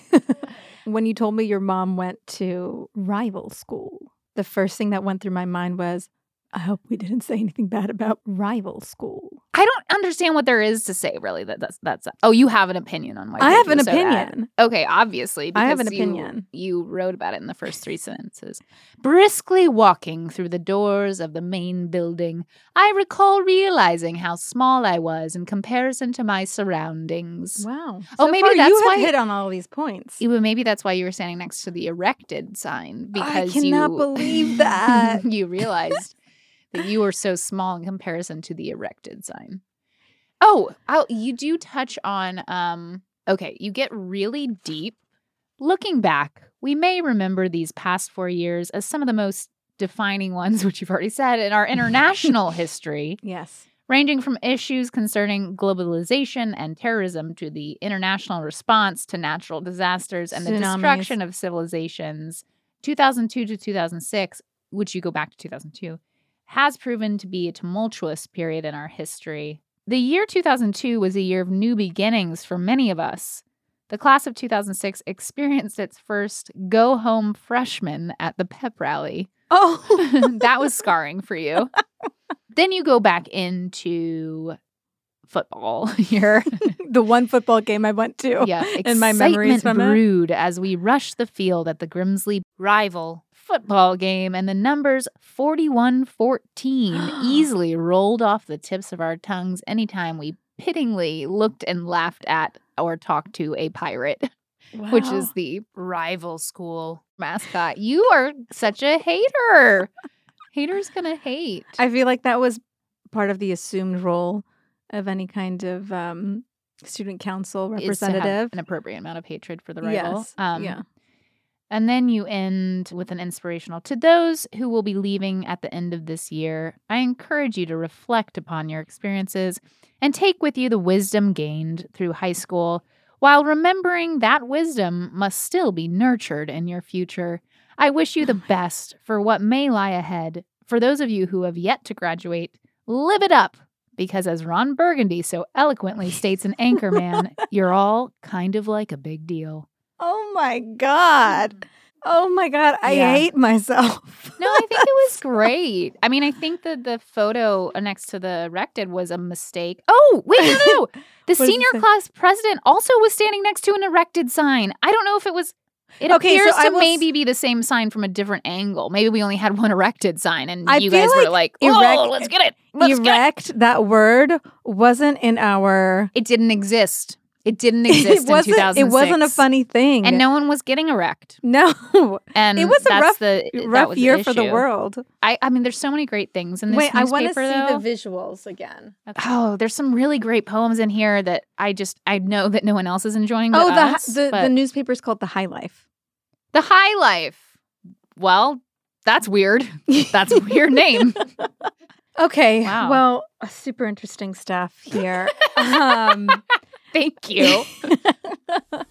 A: when you told me your mom went to rival school, the first thing that went through my mind was, I hope we didn't say anything bad about rival school.
B: I don't understand what there is to say. Really, that that's that's. Oh, you have an opinion on why
A: I have an
B: so bad.
A: opinion.
B: Okay, obviously.
A: I have an
B: you-
A: opinion.
B: You wrote about it in the first three sentences. Briskly walking through the doors of the main building, I recall realizing how small I was in comparison to my surroundings.
A: Wow.
B: Oh, maybe
A: far,
B: that's why-
A: hit on all these points.
B: Maybe that's why you were standing next to the erected sign because
A: I cannot
B: you
A: believe that.
B: you realized that you are so small in comparison to the erected sign. Oh, I'll, you do touch on um okay, you get really deep. Looking back, we may remember these past 4 years as some of the most defining ones which you've already said in our international history,
A: yes.
B: ranging from issues concerning globalization and terrorism to the international response to natural disasters and the destruction of civilizations. 2002 to 2006, which you go back to 2002, has proven to be a tumultuous period in our history. The year 2002 was a year of new beginnings for many of us. The class of 2006 experienced its first go home freshman at the pep rally.
A: Oh,
B: that was scarring for you. then you go back into football here.
A: the one football game I went to.
B: yeah,
A: And my memories from it.
B: brewed as we rushed the field at the Grimsley rival football game, and the numbers 41 14 easily rolled off the tips of our tongues anytime we pittingly looked and laughed at or talked to a pirate, which is the rival school mascot. You are such a hater. Haters gonna hate.
A: I feel like that was part of the assumed role of any kind of um, student council
B: is to have
A: representative.
B: an appropriate amount of hatred for the rival. Um,
A: Yes. yeah.
B: And then you end with an inspirational to those who will be leaving at the end of this year. I encourage you to reflect upon your experiences and take with you the wisdom gained through high school while remembering that wisdom must still be nurtured in your future. I wish you the best for what may lie ahead. For those of you who have yet to graduate, live it up because as Ron Burgundy so eloquently states in Anchorman, you're all kind of like a big deal.
A: Oh my God. Mm. Oh my God. I
B: Yeah.
A: hate myself.
B: No, I think it was great. I mean, I think that the photo uh, next to the erected was a mistake. Oh, wait, no, no. The senior class president also was standing next to an erected sign. I don't know if it was. It
A: Okay, so
B: appears
A: I
B: to
A: s-
B: maybe be the same sign from a different angle. Maybe we only had one erected sign, and
A: I
B: you guys were
A: like
B: like, "Oh,
A: erect-
B: let's get it, let's get it."
A: Erect, that word wasn't in our.
B: It didn't exist. It didn't exist
A: it
B: in
A: wasn't.
B: 2006.
A: It wasn't a funny thing.
B: and no one was getting erect.
A: no,
B: And
A: It was a rough-
B: the,
A: rough year for the world.
B: I, I mean, there's so many great things in this
A: Wait, I want to see
B: though.
A: the visuals again.
B: Oh, there's some really great poems in here that I just I know that no one else is enjoying.
A: Oh, the
B: us,
A: the, the newspaper's called the High Life.
B: the High Life. Well, that's weird. That's a weird name.
A: Okay.
B: Wow.
A: Well, super interesting stuff here. um,
B: Thank you.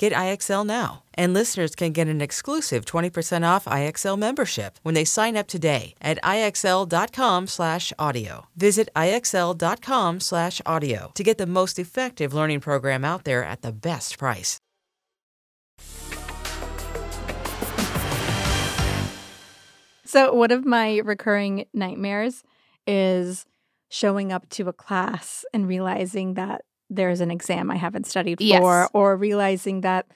D: Get IXL now. And listeners can get an exclusive 20% off IXL membership when they sign up today at IXL.com/audio. Visit IXL.com/audio to get the most effective learning program out there at the best price.
A: So, one of my recurring nightmares is showing up to a class and realizing that there's an exam I haven't studied
B: Yes.
A: for, or realizing that,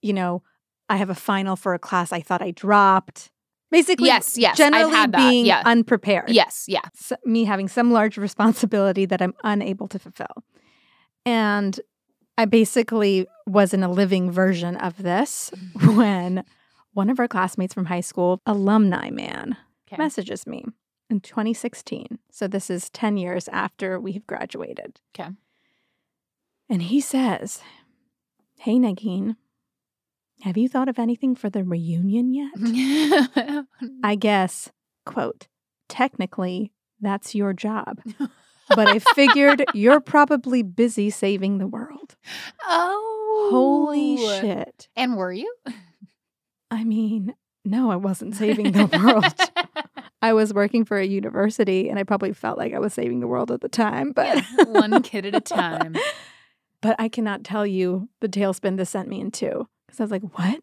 A: you know, I have a final for a class I thought I dropped. Basically,
B: Yes, yes,
A: generally being
B: yeah.
A: unprepared.
B: yes, yeah.
A: s- me having some large responsibility that I'm unable to fulfill. And I basically was in a living version of this when one of our classmates from high school, alumni man,
B: Okay.
A: messages me in 2016. So this is 10 years after we have graduated.
B: Okay.
A: And he says, Hey, Neagheen, have you thought of anything for the reunion yet? I guess, quote, technically, that's your job. But I figured you're probably busy saving the world.
B: oh,
A: Holy shit.
B: And were you?
A: I mean, no, I wasn't saving the world. I was working for a university and I probably felt like I was saving the world at the time, but
B: one kid at a time.
A: But I cannot tell you the tailspin this sent me into. Because I was like, what?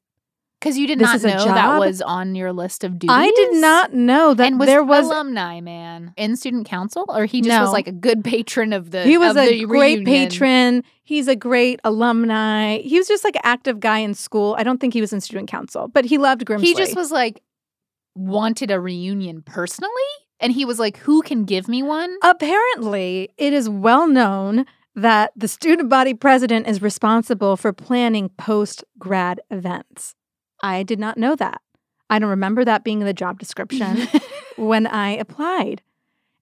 B: Because you did
A: This
B: not know that was on your list of duties.
A: I did not know that
B: and was
A: there was
B: alumni man in student council, or he just was like a good patron of the.
A: he was a great
B: reunion.
A: patron. He's a great alumni. He was just like an active guy in school. I don't think he was in student council, but he loved Grimsley.
B: He just was like wanted a reunion personally? And he was like, Who can give me one?
A: Apparently, it is well known that the student body president is responsible for planning post grad events. I did not know that. I don't remember that being in the job description when I applied.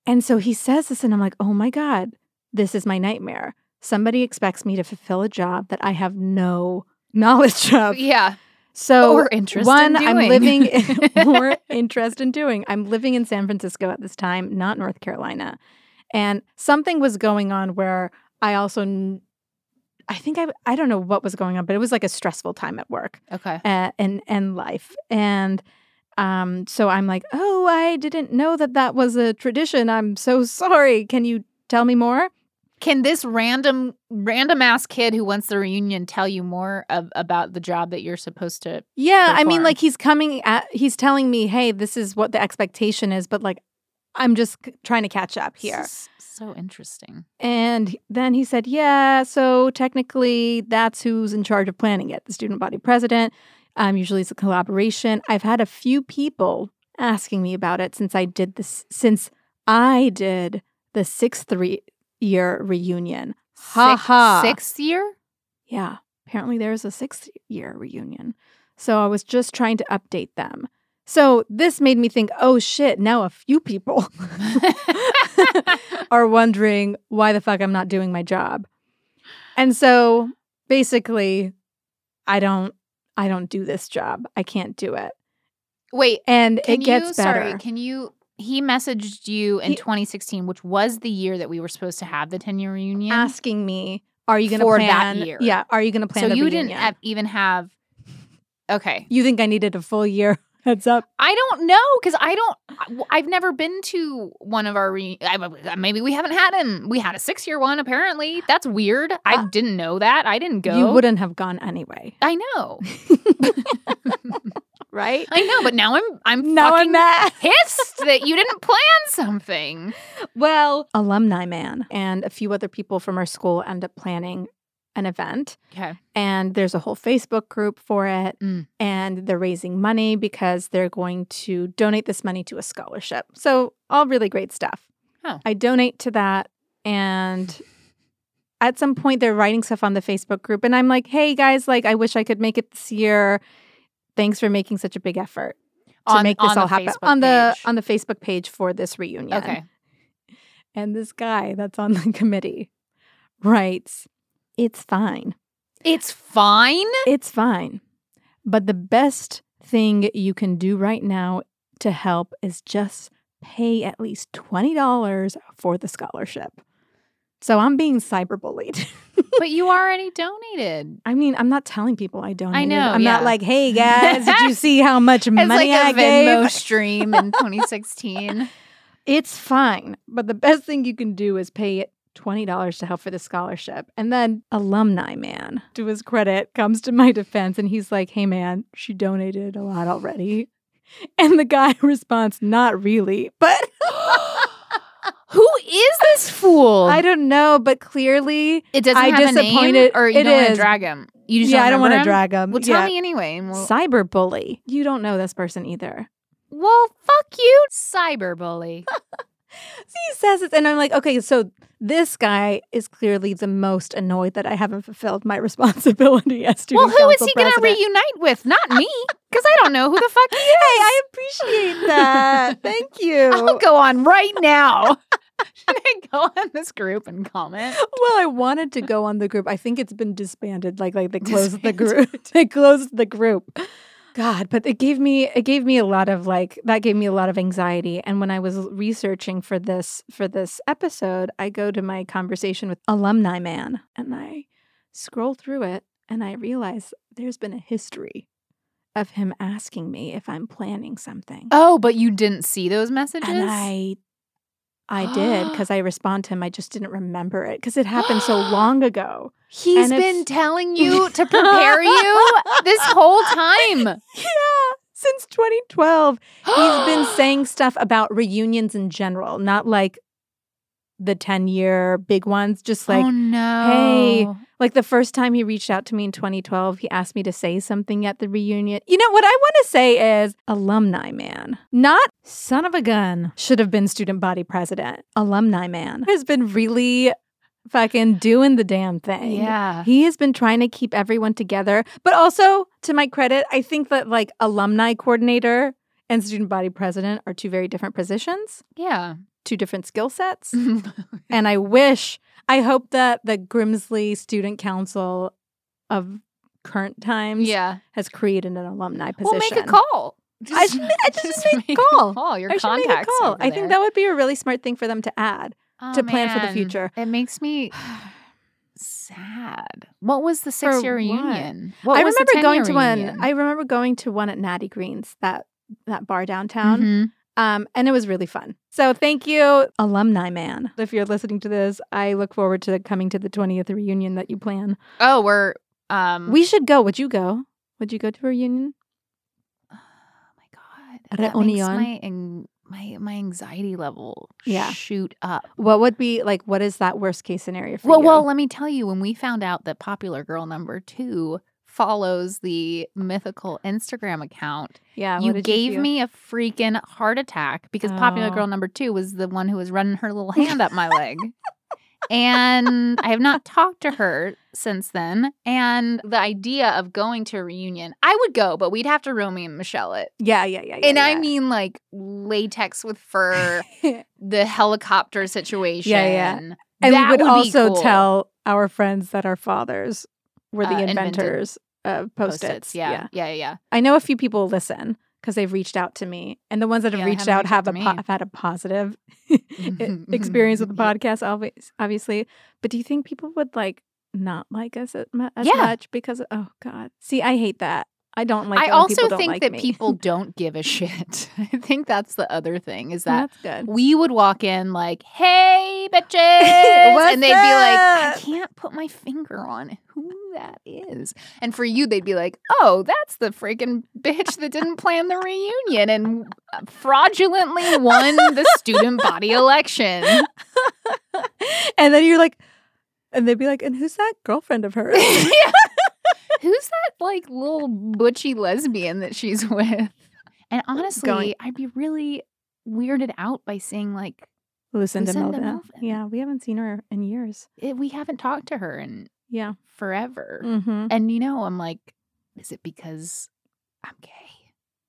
A: And so he says this, and I'm like, oh my God, this is my nightmare. Somebody expects me to fulfill a job that I have no knowledge of.
B: yeah.
A: So
B: Or interest in
A: one, I'm
B: doing.
A: living more interest in doing. I'm living in San Francisco at this time, not North Carolina, and something was going on where I also, I think I, I don't know what was going on, but it was like a stressful time at work
B: Okay.
A: uh, and and life, and um, so I'm like, oh, I didn't know that that was a tradition. I'm so sorry. Can you tell me more?
B: Can this random random ass kid who wants the reunion tell you more of, about the job that you're supposed to?
A: Yeah, I mean, like he's coming at, he's telling me, hey, this is what the expectation is, but like, I'm just c- trying to catch up here.
B: Is so interesting.
A: And then he said, yeah, so technically that's who's in charge of planning it, the student body president. Um, usually it's a collaboration. I've had a few people asking me about it since I did this, since I did the sixth re- year reunion. Ha
B: Six-
A: ha.
B: Sixth year?
A: Yeah, apparently there's a sixth year reunion. So I was just trying to update them. So this made me think, oh shit, now a few people are wondering why the fuck I'm not doing my job. And so basically, I don't I don't do this job. I can't do it.
B: Wait,
A: And it gets
B: you,
A: better.
B: Sorry, can you? He messaged you in
A: He-
B: 2016, which was the year that we were supposed to have the 10 year reunion.
A: asking me, are you going to
B: For that year.
A: Yeah, are you going to plan
B: so you
A: reunion?
B: didn't have, even have. Okay,
A: you think I needed a full year heads up?
B: I don't know because I don't. I've never been to one of our. Re- I, maybe we haven't had him. We had a six year one. Apparently, that's weird. I
A: Uh,
B: didn't know that. I didn't go.
A: You wouldn't have gone anyway,
B: I know.
A: right?
B: I know. But now I'm. I'm
A: Now
B: fucking
A: I'm mad.
B: pissed that you didn't plan something.
A: Well, alumni man and a few other people from our school end up planning an event.
B: Okay.
A: And there's a whole Facebook group for it.
B: Mm.
A: And they're raising money because they're going to donate this money to a scholarship. So, all really great stuff.
B: Oh.
A: I donate to that. And at some point, they're writing stuff on the Facebook group. And I'm like, hey, guys, like, I wish I could make it this year. Thanks for making such a big effort to
B: On-
A: make this all happen
B: Facebook
A: on the
B: page.
A: on the Facebook page for this reunion.
B: Okay.
A: And this guy that's on the committee writes, It's fine.
B: It's fine.
A: It's fine. But the best thing you can do right now to help is just pay at least $20 for the scholarship. So I'm being cyberbullied.
B: but you already donated.
A: I mean, I'm not telling people I donated.
B: I know,
A: I'm not like, hey guys, did you see how much
B: It's
A: money
B: like
A: I
B: a Venmo
A: gave?
B: stream in 2016.
A: It's fine. But the best thing you can do is pay it $20 to help for the scholarship. And then alumni man, to his credit, comes to my defense and he's like, hey man, she donated a lot already. And the guy responds, not really. But
B: Who is this fool?
A: I don't know, but clearly,
B: it doesn't
A: I
B: have a name,
A: disappointed-
B: or you
A: it
B: don't want to drag him. You just
A: yeah, I don't
B: want to
A: drag him.
B: Well, tell
A: Yeah.
B: me anyway. We'll,
A: Cyberbully. You don't know this person either.
B: well, fuck you, cyberbully.
A: he says it, and I'm like, okay, so this guy is clearly the most annoyed that I haven't fulfilled my responsibility as student
B: well, who is he going to reunite with? Not me, because I don't know who the fuck he is.
A: Hey, I appreciate that. Thank you.
B: I'll go on right now. Should I go on this group and comment?
A: well, I wanted to go on the group. I think it's been disbanded. Like, like they closed the group. they closed the group. God, but it gave me it gave me a lot of like that gave me a lot of anxiety. And when I was researching for this for this episode, I go to my conversation with alumni man and I scroll through it and I realize there's been a history of him asking me if I'm planning something.
B: Oh, but you didn't see those messages?
A: And I I did because I respond to him. I just didn't remember it because it happened so long ago.
B: He's
A: And
B: been telling you to prepare you this whole time.
A: Yeah, since 2012, he's been saying stuff about reunions in general, not like the 10 year big ones. Just like,
B: oh no.
A: hey, like the first time he reached out to me in 2012, he asked me to say something at the reunion. You know, what I want to say is alumni man, not son of a gun, should have been student body president. Alumni man has been really fucking doing the damn thing.
B: Yeah.
A: He has been trying to keep everyone together. But also, to my credit, I think that like alumni coordinator and student body president are two very different positions,
B: Yeah.
A: Two different skill sets. and I wish, I hope that the Grimsley Student Council of current times
B: yeah.
A: has created an alumni position.
B: Well, make a call.
A: I should, I just, make a call.
B: call. Your
A: I make
B: contacts.
A: call. I think that would be a really smart thing for them to add.
B: Oh,
A: to plan for the future.
B: It makes me sad. What was the six year reunion?
A: I remember going
B: 10-year
A: to one. I remember going to one at Natty Greens, that that bar downtown.
B: Mhm.
A: Um, and it was really fun. So thank you, alumni man. If you're listening to this, I look forward to coming to the 20th reunion that you plan.
B: Oh, we're um.
A: We should go. Would you go? Would you go to a reunion?
B: oh my god, that makes
A: Reunion.
B: my ang- my my anxiety level
A: Yeah.
B: shoot up.
A: What would be like? What is that worst case scenario for
B: Well,
A: you?
B: well, let me tell you, when we found out that popular girl number two follows the mythical Instagram account,
A: yeah.
B: you gave
A: feel?
B: me a freaking heart attack because popular
A: Oh.
B: girl number two was the one who was running her little hand up my leg. And I have not talked to her since then. And the idea of going to a reunion, I would go, but we'd have to Romy and Michelle it.
A: Yeah, yeah, yeah. yeah
B: and I mean like latex with fur, the helicopter situation. Yeah, yeah.
A: And
B: that
A: we would,
B: be
A: also
B: cool.
A: tell our friends that our fathers were the
B: Uh, invented
A: inventors of post-its.
B: Yeah, yeah, yeah, yeah.
A: I know a few people listen because they've reached out to me, and the ones that have
B: Yeah,
A: reached out have a po- have had a positive experience with the podcast, always, obviously. But do you think people would like not like us as, as
B: Yeah.
A: much because? Oh God, see, I hate that. I don't like.
B: I also think
A: like
B: that
A: me.
B: people don't give a shit. I think that's the other thing is that
A: That's good.
B: we would walk in like, "Hey, bitches," and they'd be like, "I can't put my finger on who that is." And for you, they'd be like, "Oh, that's the freaking bitch that didn't plan the reunion and uh, fraudulently won the student body election."
A: and then you're like, and they'd be like, and who's that girlfriend of hers?
B: Who's that like little butchy lesbian that she's with? And honestly,
A: Going-
B: I'd be really weirded out by seeing like
A: Lucinda,
B: Lucinda
A: Melvin.
B: Melvin.
A: Yeah, we haven't seen her in years.
B: it, we haven't talked to her in
A: Yeah.
B: forever.
A: Mm-hmm.
B: And you know, I'm like, is it because I'm gay?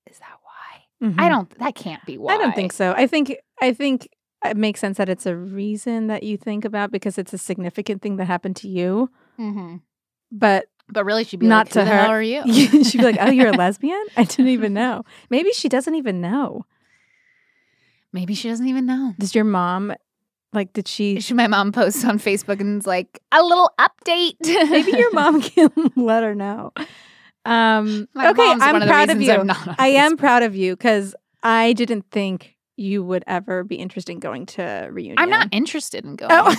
B: Is that why? I don't. That can't be why.
A: Mm-hmm. I don't think so. I think I think it makes sense that it's a reason that you think about because it's a significant thing that happened to you.
B: hmm
A: But
B: But really, she'd be
A: Not
B: like,
A: to
B: "Who the
A: her.
B: hell are you?"
A: she'd be like, "Oh, you're a lesbian? I didn't even know." Maybe she doesn't even know.
B: Maybe she doesn't even know.
A: Does your mom like? Did she?
B: She, my mom posts on Facebook and is like, "A little update."
A: Maybe your mom can let her know. Um,
B: My
A: okay, I'm
B: one of the
A: proud of you.
B: I'm
A: I am proud of you because I didn't think you would ever be interested in going to reunion.
B: I'm not interested in going.
A: Oh.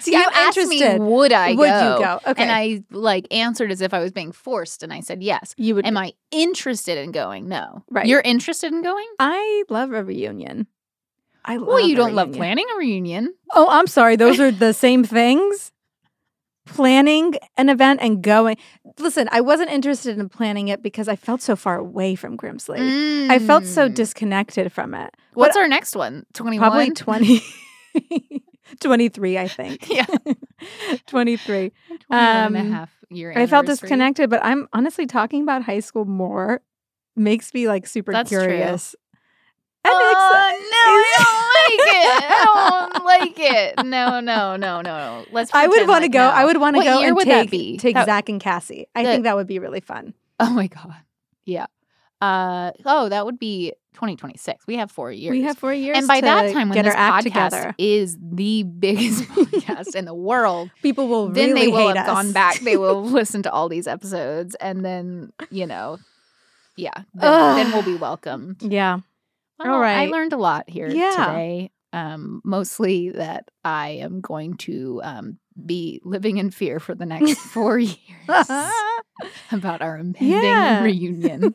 A: See,
B: you
A: I'm
B: asked
A: interested.
B: me, would I
A: Would
B: go?
A: you go? Okay.
B: And I like answered as if I was being forced, and I said yes.
A: you would.
B: Am I interested in going? No.
A: Right.
B: You're interested in going?
A: I love a reunion. I love
B: Well, you don't love planning a reunion.
A: Oh, I'm sorry. Those are the same things. Planning an event and going. Listen, I wasn't interested in planning it because I felt so far away from Grimsley. I felt so
B: Mm.
A: disconnected from it.
B: What's our next one? 21?
A: Probably 20, 23, I think.
B: Yeah.
A: 23.
B: 21 and a
A: Um,
B: half year
A: I felt disconnected, but I'm honestly talking about high school more makes me like super
B: That's true.
A: curious.
B: Oh, no, I don't like it. I don't like it. No, no, no, no, no. Let's.
A: I would want to
B: like
A: go.
B: no.
A: I would want to go and
B: would
A: take
B: that be?
A: take
B: That-
A: Zach and Cassie. I
B: The-
A: think that would be really fun.
B: Oh my god. Yeah. Uh oh, that would be 2026. We have four years.
A: We have four years,
B: and by
A: to
B: that time, when
A: get
B: this podcast
A: together,
B: is the biggest podcast in the world,
A: people will
B: then
A: really
B: they will have
A: us.
B: gone back. They will listen to all these episodes, and then you know, yeah, then, then we'll be welcomed.
A: Yeah,
B: Well,
A: All
B: I learned a lot here
A: Yeah.
B: today. Um, mostly that I am going to um, be living in fear for the next four years about our impending
A: Yeah.
B: reunion.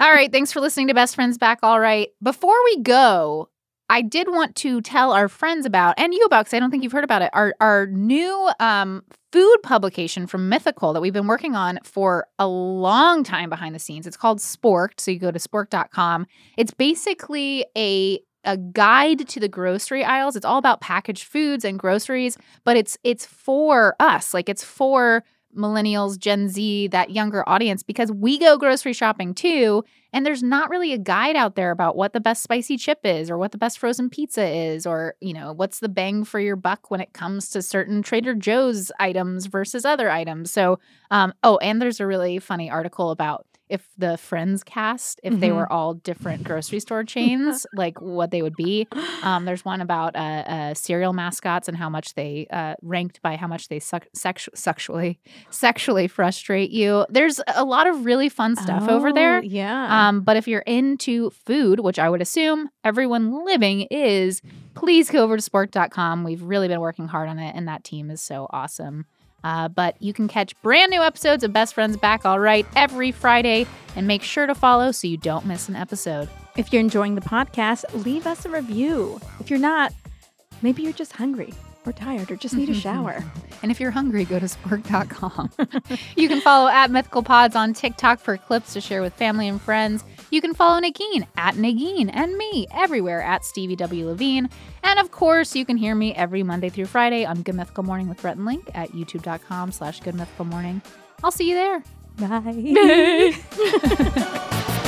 B: all right. Thanks for listening to Best Friends Back All Right. Before we go, I did want to tell our friends about and you about because I don't think you've heard about it. Our our new um, food publication from Mythical that we've been working on for a long time behind the scenes. It's called Sporked. So you go to spork.com. It's basically a a guide to the grocery aisles. It's all about packaged foods and groceries, but it's it's for us. Like it's for millennials, Gen Z, that younger audience because we go grocery shopping too. And there's not really a guide out there about what the best spicy chip is or what the best frozen pizza is or, you know, what's the bang for your buck when it comes to certain Trader Joe's items versus other items. So, um, oh, and there's a really funny article about if the Friends cast, if they
A: Mhm.
B: were all different grocery store chains, like what they would be. Um, there's one about uh, uh, cereal mascots and how much they uh, ranked by how much they suc- sexu- sexually sexually frustrate you. There's a lot of really fun stuff over there.
A: Oh, Yeah.
B: Um, but if you're into food, which I would assume everyone living is, please go over to spork.com. We've really been working hard on it, and that team is so awesome. Uh, but you can catch brand new episodes of Best Friends Back All Right every Friday, and make sure to follow so you don't miss an episode.
A: if you're enjoying the podcast, leave us a review. If you're not, maybe you're just hungry or tired or just need a shower.
B: And if you're hungry, go to spork.com. you can follow at Mythical Pods on TikTok for clips to share with family and friends. You can follow Neagheen at Neagheen and me everywhere at Stevie W. Levine. And of course, you can hear me every Monday through Friday on Good Mythical Morning with Rhett and Link at youtube.com slash Good Mythical Morning. I'll see you there.
A: Bye.